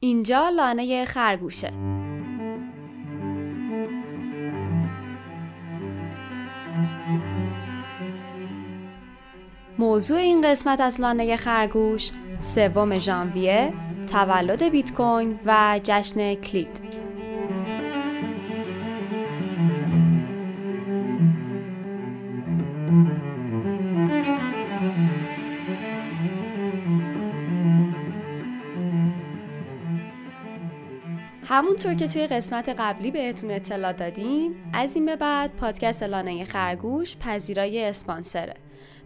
اینجا لانه خرگوشه. موضوع این قسمت از لانه خرگوش سوم ژانویه تولد بیت کوین و جشن کلید. همونطور که توی قسمت قبلی بهتون اطلاع دادیم از این به بعد پادکست لانه خرگوش پذیرای اسپانسره.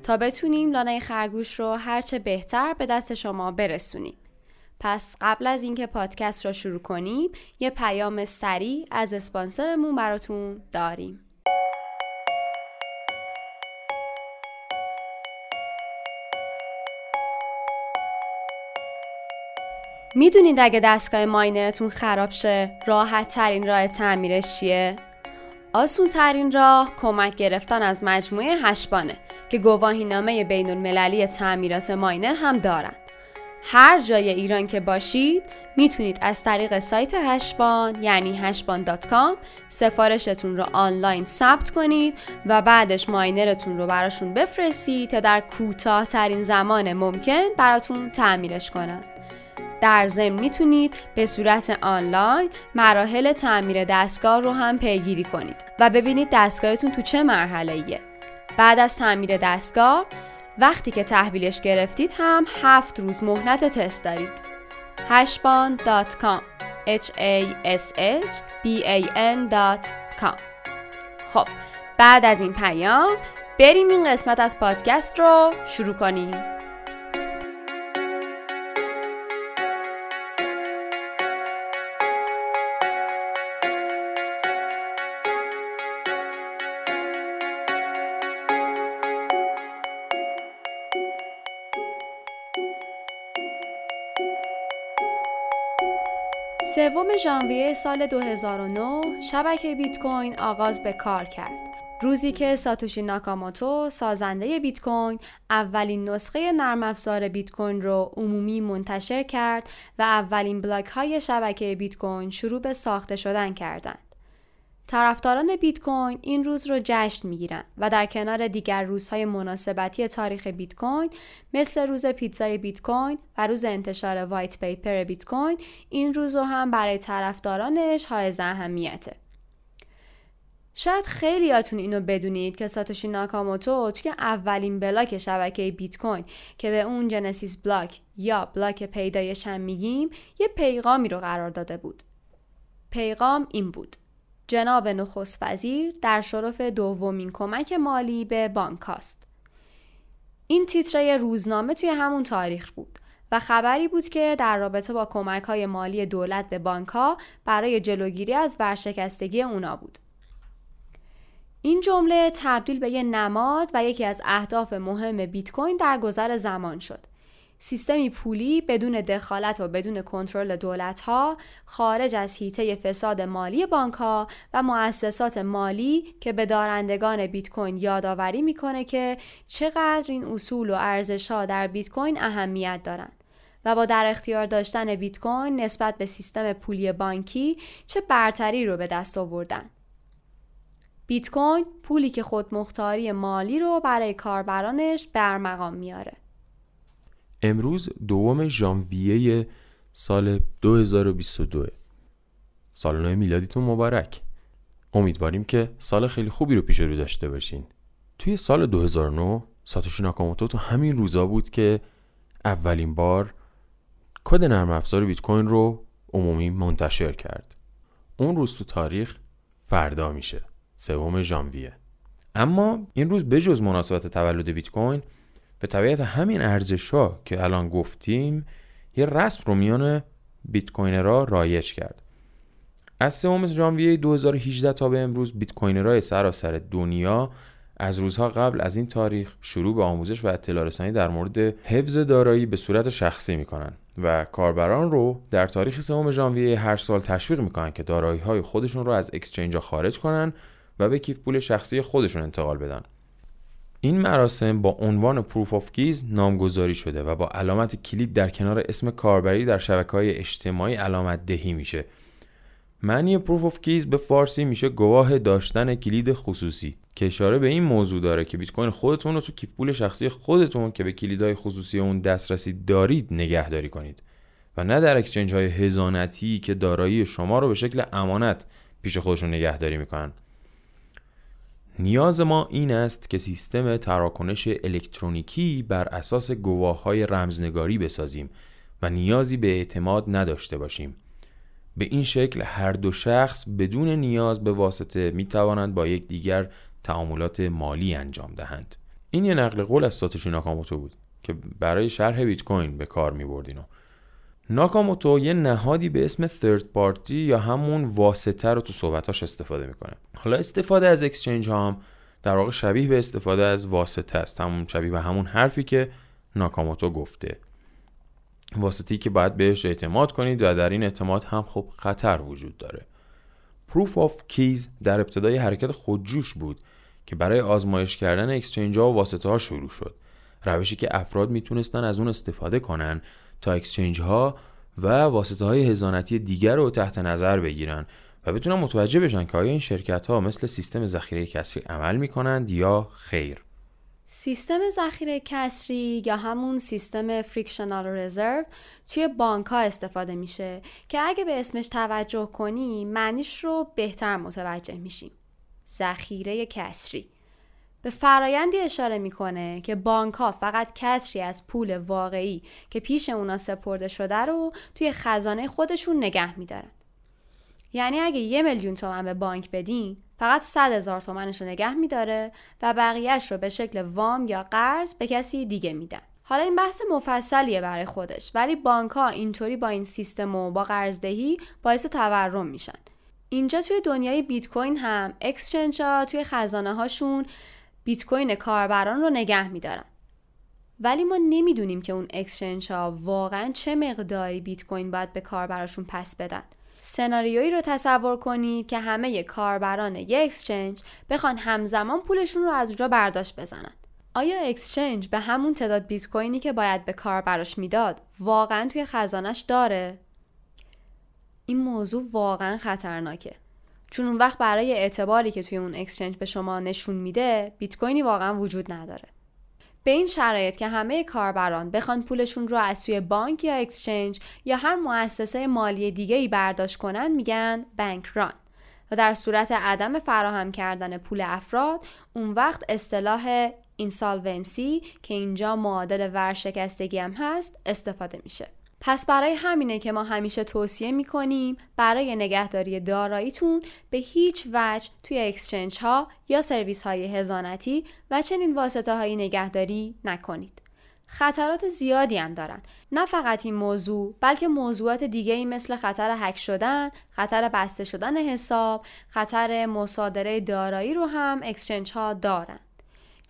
تا بتونیم لانه خرگوش رو هرچه بهتر به دست شما برسونیم. پس قبل از اینکه پادکست رو شروع کنیم یه پیام سریع از اسپانسرمون براتون داریم. می‌دونید اگه دستگاه ماینرتون خراب شه راحت ترین راه تعمیرش چیه؟ آسون ترین راه کمک گرفتن از مجموعه هشبانه که گواهینامه بین المللی تعمیرات ماینر هم دارن. هر جای ایران که باشید می‌تونید از طریق سایت هشبان یعنی هشبان.com سفارشتون رو آنلاین ثبت کنید و بعدش ماینرتون رو براشون بفرستید تا در کوتاه ترین زمان ممکن براتون تعمیرش کنند. در ضمن می‌تونید به صورت آنلاین مراحل تعمیر دستگاه رو هم پیگیری کنید و ببینید دستگاهتون تو چه مرحله ایه. بعد از تعمیر دستگاه وقتی که تحویلش گرفتید هم هفت روز مهلت تست دارید. hashban.com h a s h b a n.com خب بعد از این پیام بریم این قسمت از پادکست رو شروع کنیم. سوم ژانویه سال 2009 شبکه بیت کوین آغاز به کار کرد. روزی که ساتوشی ناکاموتو سازنده بیت کوین اولین نسخه نرم افزار بیت کوین رو عمومی منتشر کرد و اولین block های شبکه بیت کوین شروع به ساخته شدن کردند. طرفداران بیت کوین این روز رو جشن می‌گیرند و در کنار دیگر روزهای مناسبتی تاریخ بیت کوین مثل روز پیتزای بیت کوین و روز انتشار white paper بیت کوین این روز رو هم برای طرفدارانش حائز اهمیته. شاید خیلیاتون اینو بدونید که ساتوشی ناکاموتو توی اولین بلاک شبکه بیت کوین که به اون جنسیس بلاک یا بلاک پیدایش هم میگیم یه پیغامی رو قرار داده بود. پیغام این بود جناب نخست وزیر در شرف دومین کمک مالی به بانک است. این تیتره روزنامه توی همون تاریخ بود و خبری بود که در رابطه با کمک های مالی دولت به بانک ها برای جلوگیری از ورشکستگی اونا بود. این جمله تبدیل به یه نماد و یکی از اهداف مهم بیت کوین در گذر زمان شد. سیستمی پولی بدون دخالت و بدون کنترل دولت ها خارج از حیطه فساد مالی بانک ها و مؤسسات مالی که به دارندگان بیت کوین یادآوری می‌کنه که چقدر این اصول و ارزش ها در بیت کوین اهمیت دارند و با در اختیار داشتن بیت کوین نسبت به سیستم پولی بانکی چه برتری رو به دست آوردن. بیت کوین پولی که خودمختاری مالی رو برای کاربرانش برمقام میاره. امروز دوم ژانویه سال 2022 سال نو میلادیتون مبارک. امیدواریم که سال خیلی خوبی رو پیش رو داشته باشین. توی سال 2009 ساتوشی ناکاموتو تو همین روزا بود که اولین بار کد نرم افزار بیت کوین رو عمومی منتشر کرد. اون روز تو تاریخ فردا میشه. سوم ژانویه. اما این روز بجز مناسبت تولد بیت کوین به طبیعت همین ارزش ها که الان گفتیم یه رسم رو میان Bitcoiner ها رایج کرد. از سوم ژانویه 2018 تا به امروز Bitcoiner های سراسر دنیا از روزها قبل از این تاریخ شروع به آموزش و اطلاع رسانی در مورد حفظ دارایی به صورت شخصی می‌کنن و کاربران رو در تاریخ سوم ژانویه هر سال تشویق می‌کنن که دارایی های خودشون رو از exchange خارج کنن و به کیف پول شخصی خودشون انتقال بدن. این مراسم با عنوان proof of keys نامگذاری شده و با علامت کلید در کنار اسم کاربری در شبکه های اجتماعی علامت دهی میشه. معنی proof of keys به فارسی میشه گواه داشتن کلید خصوصی که اشاره به این موضوع داره که بیت کوین خودتون رو تو کیف پول شخصی خودتون که به کلیدهای خصوصی اون دسترسی دارید نگهداری کنید و نه در exchange های حضانتی که دارایی شما رو به شکل امانت پیش خودشون نگهداری می‌کنن. نیاز ما این است که سیستم تراکنش الکترونیکی بر اساس گواه های رمزنگاری بسازیم و نیازی به اعتماد نداشته باشیم به این شکل هر دو شخص بدون نیاز به واسطه می توانند با یکدیگر تعاملات مالی انجام دهند این یه نقل قول از ساتوشی ناکاموتو بود که برای شرح بیت کوین به کار می بردینو. ناکاموتو یه نهادی به اسم third پارتی یا همون واسطه رو تو صحبتاش استفاده می‌کنه. حالا استفاده از اکسچنج هم در واقع شبیه به استفاده از واسطه است. همون شبیه به همون حرفی که ناکاموتو گفته. واسطی که باید بهش اعتماد کنید و در این اعتماد هم خب خطر وجود داره. Proof of Keys در ابتدای حرکت خودجوش بود که برای آزمایش کردن اکسچنج ها و واسطه ها شروع شد. روشی که افراد می‌تونستن از اون استفاده کنن تا اکسچنج ها و واسطه های هزانتی دیگر رو تحت نظر بگیرن و بتونن متوجه بشن که آیا این شرکت ها مثل سیستم ذخیره کسری عمل می‌کنند یا خیر. سیستم ذخیره کسری یا همون سیستم فریکشنال رزرو توی بانک ها استفاده میشه که اگه به اسمش توجه کنی معنیش رو بهتر متوجه میشیم. ذخیره کسری. به فرایندی اشاره می‌کنه که بانک ها فقط کسری از پول واقعی که پیش اونا سپرده شده رو توی خزانه خودشون نگه میدارن. یعنی اگه یه میلیون تومن به بانک بدین فقط صد هزار تومنش رو نگه میداره و بقیهش رو به شکل وام یا قرض به کسی دیگه میدن. حالا این بحث مفصلیه برای خودش ولی بانک ها اینطوری با این سیستم و با قرضدهی باعث تورم میشن. اینجا توی دنیای بیت کوین هم exchange ها توی خزانه هاشون بیت کوین کاربران رو نگه میدارن. ولی ما نمی‌دونیم که اون exchange ها واقعا چه مقداری بیت کوین باید به کاربراشون پس بدن. سناریویی رو تصور کنید که همه کاربران یک exchange بخوان همزمان پولشون رو از اونجا برداشت بزنن. آیا exchange به همون تعداد بیت کوینی که باید به کاربراش می‌داد واقعا توی خزانش داره؟ این موضوع واقعا خطرناکه. چون اون وقت برای اعتباری که توی اون exchange به شما نشون میده بیت کوینی واقعا وجود نداره. به این شرایط که همه کاربران بخوان پولشون رو از توی بانک یا exchange یا هر مؤسسه مالی دیگه ای برداشت کنن میگن bank run. و در صورت عدم فراهم کردن پول افراد اون وقت اصطلاح insolvency که اینجا معادل ورشکستگی هم هست استفاده میشه. پس برای همینه که ما همیشه توصیه می‌کنیم برای نگهداری داراییتون به هیچ وجه توی exchange ها یا سرویس های حضانتی و چنین واسطه های نگهداری نکنید. خطرات زیادی هم دارن. نه فقط این موضوع بلکه موضوعات دیگه ای مثل خطر هک شدن، خطر بسته شدن حساب، خطر مصادره دارایی رو هم exchange ها دارن.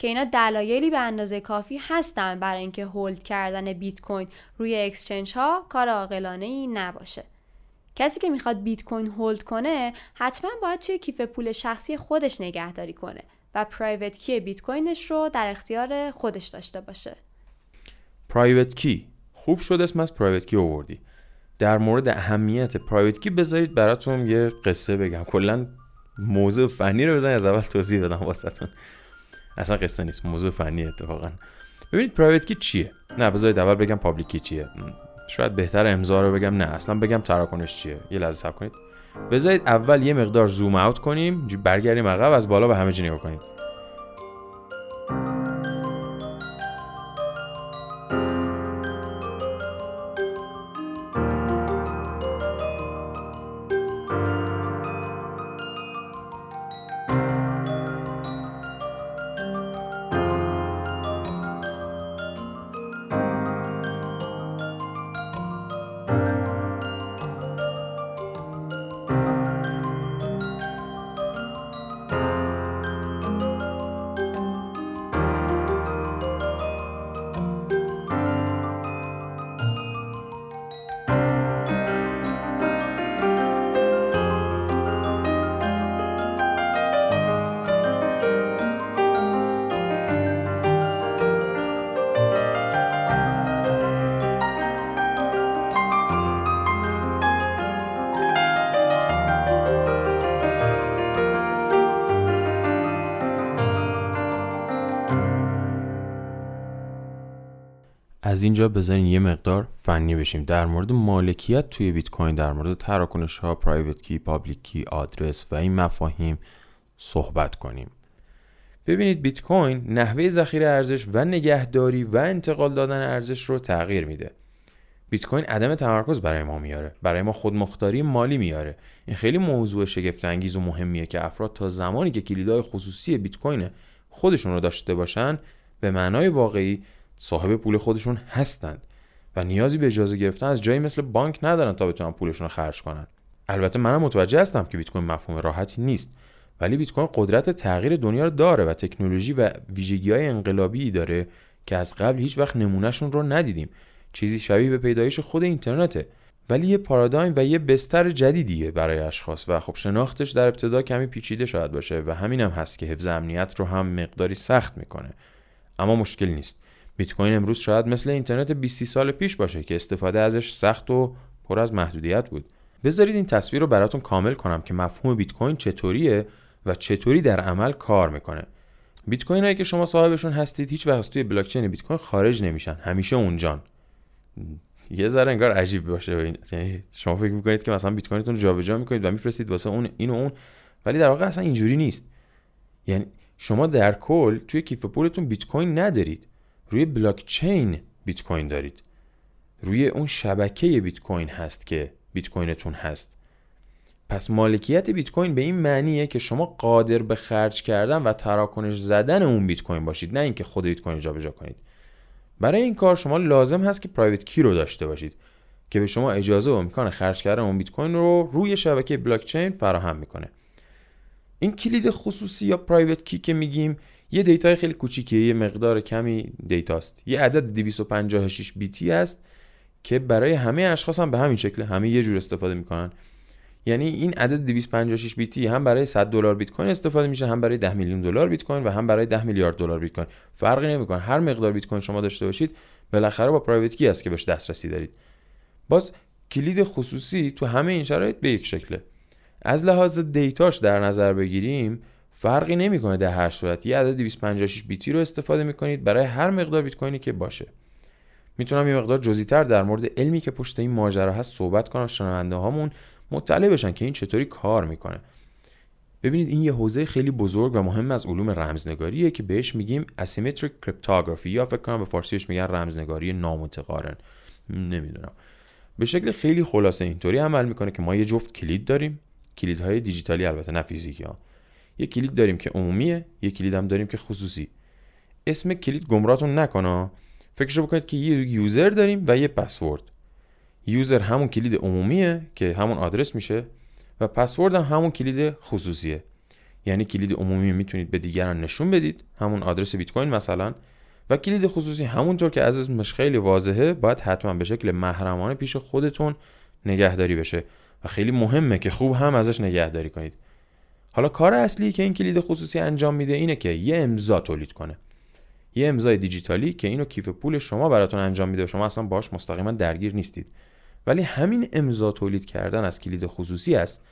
که اینا دلایلی به اندازه کافی هستن برای اینکه hold کردن بیت کوین روی exchange ها کار عاقلانه ای نباشه. کسی که می‌خواد بیت کوین hold کنه حتما باید توی کیف پول شخصی خودش نگهداری کنه و private key بیت کوینش رو در اختیار خودش داشته باشه. private key خوب شد اسم از private key آوردی. در مورد اهمیت private key بذارید براتون یه قصه بگم. کلا موضوع فنی رو بزنید از اول توضیح بدم واسهتون. اصلا قصه نیست. موضوع فنی اتفاقا. ببینید پرایوت کی چیه؟ نه بذارید اول بگم پابلیک کی چیه. شاید بهتر امضا رو بگم. نه اصلا بگم تراکنش چیه. یه لحظه صبر کنید. بذارید اول یه مقدار زوم اوت کنیم برگردیم عقب از بالا به همه چی نگاه کنیم اینجا بذارین یه مقدار فنی بشیم. در مورد مالکیت توی بیت کوین در مورد تراکنش ها private key public key آدرس و این مفاهیم صحبت کنیم. ببینید بیت کوین نحوه ذخیره ارزش و نگهداری و انتقال دادن ارزش رو تغییر میده. بیت کوین عدم تمرکز برای ما میاره. برای ما خودمختاری مالی میاره. این خیلی موضوع شگفت انگیز و مهمیه که افراد تا زمانی که کلیدهای خصوصی بیت کوین خودشون رو داشته باشن به معنای واقعی صاحب پول خودشون هستند و نیازی به اجازه گرفتن از جایی مثل بانک ندارن تا بتونن پولشون رو خرج کنن. البته منم متوجه هستم که بیت کوین مفهوم راحتی نیست ولی بیت کوین قدرت تغییر دنیا رو داره و تکنولوژی و ویژگی های انقلابی داره که از قبل هیچ وقت نمونهشون رو ندیدیم. چیزی شبیه به پیدایش خود اینترنته. ولی یه پارادایم و یه بستر جدیدیه برای اشخاص و خب شناختش در ابتدا کمی پیچیده شاید باشه و همینم هم هست که حفظ امنیت رو هم مقداری سخت می‌کنه. اما مشکل نیست. بیت کوین امروز شاید مثل اینترنت 20 سال پیش باشه که استفاده ازش سخت و پر از محدودیت بود. بذارید این تصویر رو براتون کامل کنم که مفهوم بیت کوین چطوریه و چطوری در عمل کار می‌کنه. بیت کوین که شما صاحبشون هستید هیچ وقت توی بلاک چین بیت کوین خارج نمیشن. همیشه اونجان. یه ذره انگار عجیب باشه. یعنی شما فکر می‌کنید که مثلا بیت کوینتون رو جابجا می‌کنید و میفرستید واسه اون این و اون ولی در واقع اصلا اینجوری نیست. یعنی شما در کل توی کیف پولتون بیت کوین ندارید. روی بلاک چین بیت کوین دارید. روی اون شبکه بیت کوین هست که بیت کوینتون هست. پس مالکیت بیت کوین به این معنیه که شما قادر به خرج کردن و تراکنش زدن اون بیت کوین باشید نه اینکه خود بیت کوین جابجا کنید. برای این کار شما لازم هست که private key رو داشته باشید که به شما اجازه و امکان خرج کردن اون بیت کوین رو روی شبکه بلاک چین فراهم می‌کنه. این کلید خصوصی یا private key که میگیم یه دیتای خیلی کوچیکیه یه مقدار کمی دیتاست. یه عدد 256 بیتی است که برای همه اشخاص هم به همین شکل همه یه جور استفاده می‌کنن. یعنی این عدد 256 بیتی هم برای 100 دلار بیت کوین استفاده میشه هم برای 10 میلیون دلار بیت کوین و هم برای 10 میلیارد دلار بیت کوین. فرقی نمی‌کنه. هر مقدار بیت کوین شما داشته باشید بالاخره با private key است که بهش دسترسی دارید. باز کلید خصوصی تو همه این شرایط به یک شکله. از لحاظ دیتاش در نظر بگیریم فرقی نمی‌کنه در هر صورت. یه عدد 256 بیتی رو استفاده می‌کنید برای هر مقدار بیت کوینی که باشه. می‌تونم یه مقدار جزئی‌تر در مورد علمی که پشت این ماجرا هست صحبت کنم. شنونده هامون مطلع بشن که این چطوری کار می‌کنه. ببینید این یه حوزه خیلی بزرگ و مهم از علوم رمزنگاریه که بهش میگیم asymmetric cryptography یا فکر کنم به فارسیش میگن رمزنگاری نامتقارن. نمی‌دونم. به شکل خیلی خلاصه اینطوری عمل می‌کنه که ما یه جفت کلید داریم. کلیدهای دیجیتالی البته نه فیزیکی ها. یه کلید داریم که عمومیه یه کلید هم داریم که خصوصی. اسم کلید گمراتون نکنه فکرشو بکنید که یه یوزر داریم و یه پسورد. یوزر همون کلید عمومیه که همون آدرس میشه و پسورد هم همون کلید خصوصیه. یعنی کلید عمومی می‌تونید به دیگران نشون بدید همون آدرس بیت کوین مثلا. و کلید خصوصی همونطور که از اسمش خیلی واضحه باید حتما به شکل محرمانه پیش خودتون نگهداری بشه. و خیلی مهمه که خوب هم ازش نگهداری کنید. حالا کار اصلی که این کلید خصوصی انجام میده اینه که یه امضا تولید کنه. یه امضای دیجیتالی که اینو کیف پول شما براتون انجام میده شما اصلا باش مستقیما درگیر نیستید. ولی همین امضا تولید کردن از کلید خصوصی است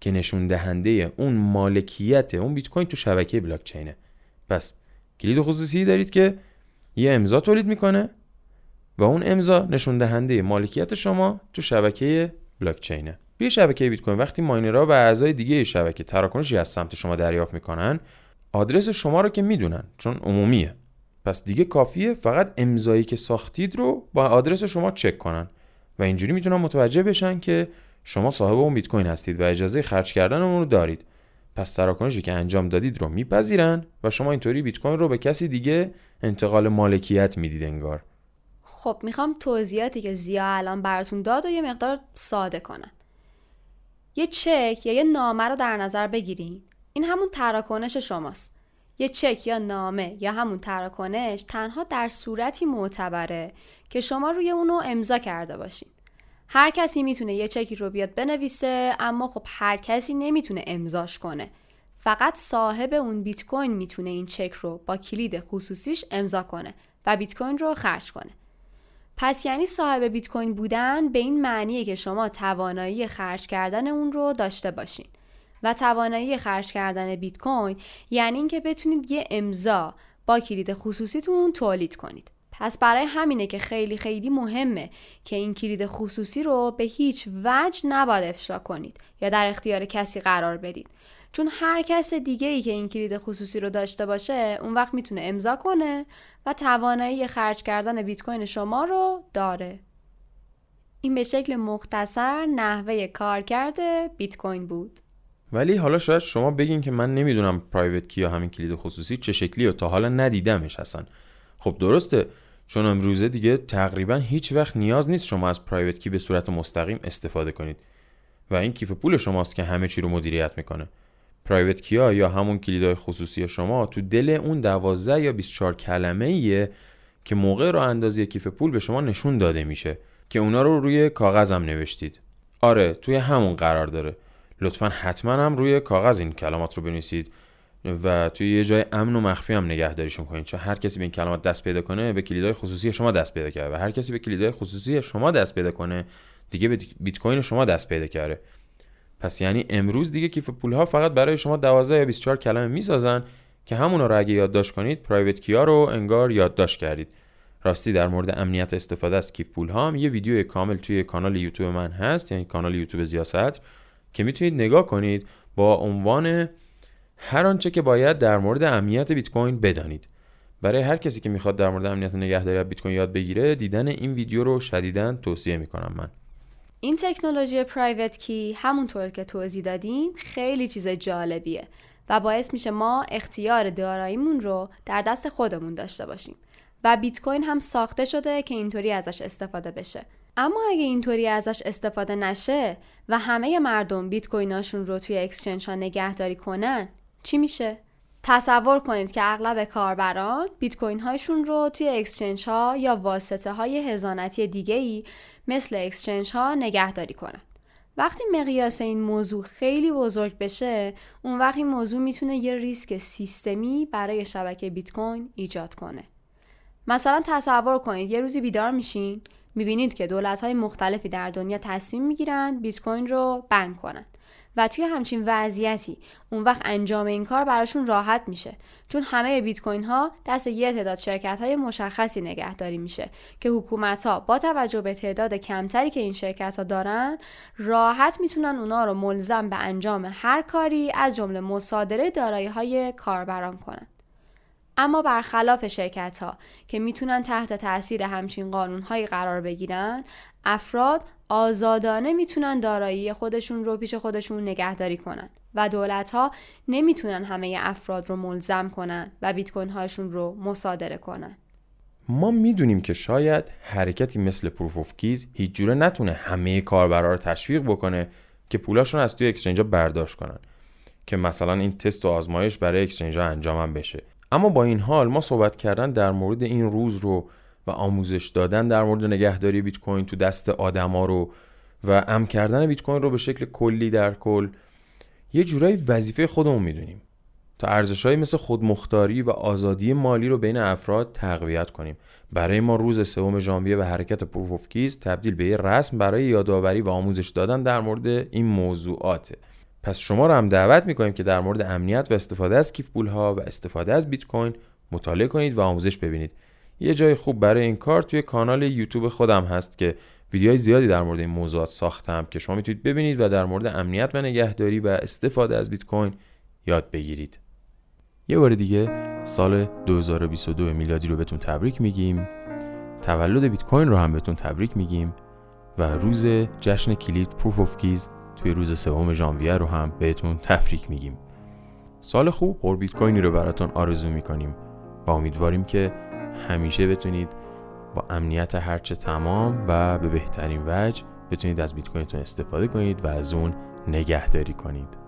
که نشون دهنده اون مالکیت اون بیت کوین تو شبکه بلاک چینه پس کلید خصوصی دارید که یه امضا تولید می‌کنه و اون امضا نشون دهنده مالکیت شما تو شبکه بلاک چینه توی شبکه بیت کوین وقتی ماینرها و اعضای دیگه شبکه تراکنشی از سمت شما دریافت می‌کنن آدرس شما رو که می‌دونن چون عمومیه. پس دیگه کافیه فقط امضایی که ساختید رو با آدرس شما چک کنن و اینجوری می‌تونن متوجه بشن که شما صاحب اون بیت کوین هستید و اجازه خرج کردن اون رو دارید. پس تراکنشی که انجام دادید رو میپذیرن و شما اینطوری بیت کوین رو به کسی دیگه انتقال مالکیت می‌دید انگار. خب می‌خوام توضیحاتی که زیا الان براتون داد و یه مقدار ساده کنم. یه چک یا یه نامه رو در نظر بگیرین. این همون تراکنش شماست. یه چک یا نامه یا همون تراکنش تنها در صورتی معتبره که شما روی اونو امضا کرده باشین. هر کسی می‌تونه یه چکی رو بیاد بنویسه اما خب هر کسی نمی‌تونه امضاش کنه. فقط صاحب اون بیت کوین می‌تونه این چک رو با کلید خصوصیش امضا کنه و بیت کوین رو خرج کنه. پس یعنی صاحب بیت کوین بودن به این معنیه که شما توانایی خرج کردن اون رو داشته باشین. و توانایی خرج کردن بیت کوین یعنی اینکه بتونید یه امضا با کلید خصوصیتون تولید کنید. پس برای همینه که خیلی خیلی مهمه که این کلید خصوصی رو به هیچ وجه نباید افشا کنید یا در اختیار کسی قرار بدید. چون هر کس دیگه ای که این کلید خصوصی رو داشته باشه اون وقت می‌تونه امضا کنه و توانایی خرج کردن بیت کوین شما رو داره. این به شکل مختصر نحوه کارکرد بیت کوین بود. ولی حالا شاید شما بگین که من نمی‌دونم پرایوت کی یا همین کلید خصوصی چه شکلی و تا حالا ندیدمش اصلا. خب درسته چون امروزه دیگه تقریبا هیچ وقت نیاز نیست شما از پرایوت کی به صورت مستقیم استفاده کنید. و این کیف پول شماست که همه چی رو مدیریت می‌کنه. پرایوت کیا یا همون کلیدهای خصوصی شما تو دل اون 12 یا 24 کلمه ایه که موقع رو اندازی کیف پول به شما نشون داده میشه که اونا رو روی کاغذم نوشتید. آره توی همون قرار داره. لطفا حتما هم روی کاغذ این کلمات رو بنویسید و توی یه جای امن و مخفی هم نگهداریشون کنید. چون هر کسی به این کلمات دست پیدا کنه به کلیدهای خصوصی شما دست پیدا کرده و هر کسی به کلیدهای خصوصی شما دست پیدا کنه دیگه به بیت کوین شما دست پیدا کرده. پس یعنی امروز دیگه کیف پول ها فقط برای شما 12 یا 24 کلمه می‌سازن که همونا رو اگه یادداشت کنید پرایوت کیا رو انگار یادداشت کردید. راستی در مورد امنیت استفاده از کیف پول ها هم یه ویدیو کامل توی کانال یوتیوب من هست یعنی کانال یوتیوب زیاست که می‌تونید نگاه کنید با عنوان هر آنچه که باید در مورد امنیت بیت کوین بدانید. برای هر کسی که می‌خواد در مورد امنیت نگهداری بیت کوین یاد بگیره دیدن این ویدیو رو شدیدا توصیه می‌کنم من. این تکنولوژی پرایوت کی همونطور که توضیح دادیم خیلی چیز جالبیه و باعث میشه ما اختیار داراییمون رو در دست خودمون داشته باشیم و بیت کوین هم ساخته شده که اینطوری ازش استفاده بشه. اما اگه اینطوری ازش استفاده نشه و همه مردم بیت کویناشون رو توی اکسچنج ها نگهداری کنن چی میشه؟ تصور کنید که اغلب کاربران بیت کوین هاشون رو توی اکسچنج ها یا واسطه های هزانتی دیگه ای مثل اکسچنج ها نگهداری کنن. وقتی مقیاس این موضوع خیلی بزرگ بشه اون وقت این موضوع می‌تونه یه ریسک سیستمی برای شبکه بیت کوین ایجاد کنه. مثلا تصور کنید یه روزی بیدار میشین می‌بینید که دولت های مختلفی در دنیا تصمیم می‌گیرن بیت کوین رو بند کنن و توی همچین وضعیتی اون وقت انجام این کار براشون راحت میشه. چون همه بیت کوین ها دست یه تعداد شرکت های مشخصی نگهداری میشه که حکومت ها با توجه به تعداد کمتری که این شرکت ها دارن راحت می‌تونن اونا رو ملزم به انجام هر کاری از جمله مصادره دارایی های کاربران کنن. اما برخلاف شرکت ها که می‌تونن تحت تاثیر همچین قانون هایی قرار بگیرن افراد آزادانه می‌تونن دارایی خودشون رو پیش خودشون نگهداری کنن و دولت ها نمی‌تونن همه افراد رو ملزم کنن و بیت کوین هاشون رو مصادره کنن. ما می‌دونیم که شاید حرکتی مثل proof of keys هیچ جوره نتونه همه کاربرا رو تشویق بکنه که پولاشون از توی exchange برداشت کنن که مثلا این تست و آزمایش برای exchange انجام بشه. اما با این حال ما صحبت کردن در مورد این روز رو و آموزش دادن در مورد نگهداری بیت کوین تو دست آدما رو و عام کردن بیت کوین رو به شکل کلی در کل. یه جورایی وظیفه خودمون می‌دونیم. تا ارزشهایی مثل خودمختاری و آزادی مالی رو بین افراد تقویت کنیم. برای ما روز سوم ژانویه و حرکت پروف اوف کیز تبدیل به یه رسم برای یادآوری و آموزش دادن در مورد این موضوعاته. پس شما رو هم دعوت می‌کنیم که در مورد امنیت و استفاده از کیف پول ها و استفاده از بیت کوین مطالعه کنید و آموزش ببینید. یه جای خوب برای این کار توی کانال یوتیوب خودم هست که ویدیوهای زیادی در مورد این موضوعات ساختم که شما می‌تونید ببینید و در مورد امنیت و نگهداری و استفاده از بیت کوین یاد بگیرید. یه بار دیگه سال 2022 میلادی رو بهتون تبریک میگیم. تولد بیت کوین رو هم بهتون تبریک میگیم و روز جشن کلید پروف اوف کیز توی روز سوم ژانویه رو هم بهتون تبریک میگیم. سال خوب پر بیت کوینی رو براتون آرزو می‌کنیم و امیدواریم که همیشه بتونید با امنیت هرچه تمام و به بهترین وجه بتونید از بیت کوینتون استفاده کنید و از اون نگهداری کنید.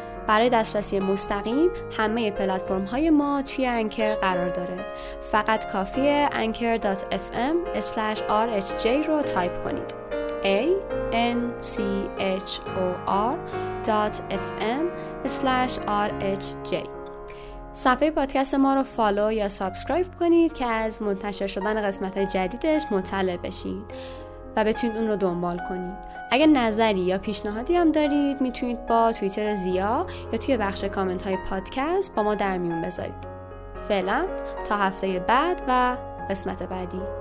برای دسترسی مستقیم همه پلتفرم های ما توی Anchor قرار داره. فقط کافیه anchor.fm rhj رو تایپ کنید. A n c h o r fm rhj صفحه پادکست ما رو follow یا subscribe کنید که از منتشر شدن قسمت های جدیدش مطلع بشید و بتونید اون رو دنبال کنید. اگر نظری یا پیشنهادی هم دارید می‌تونید با توییتر زیا یا توی بخش کامنت های پادکست با ما در میون بذارید. فعلا تا هفته بعد و قسمت بعدی.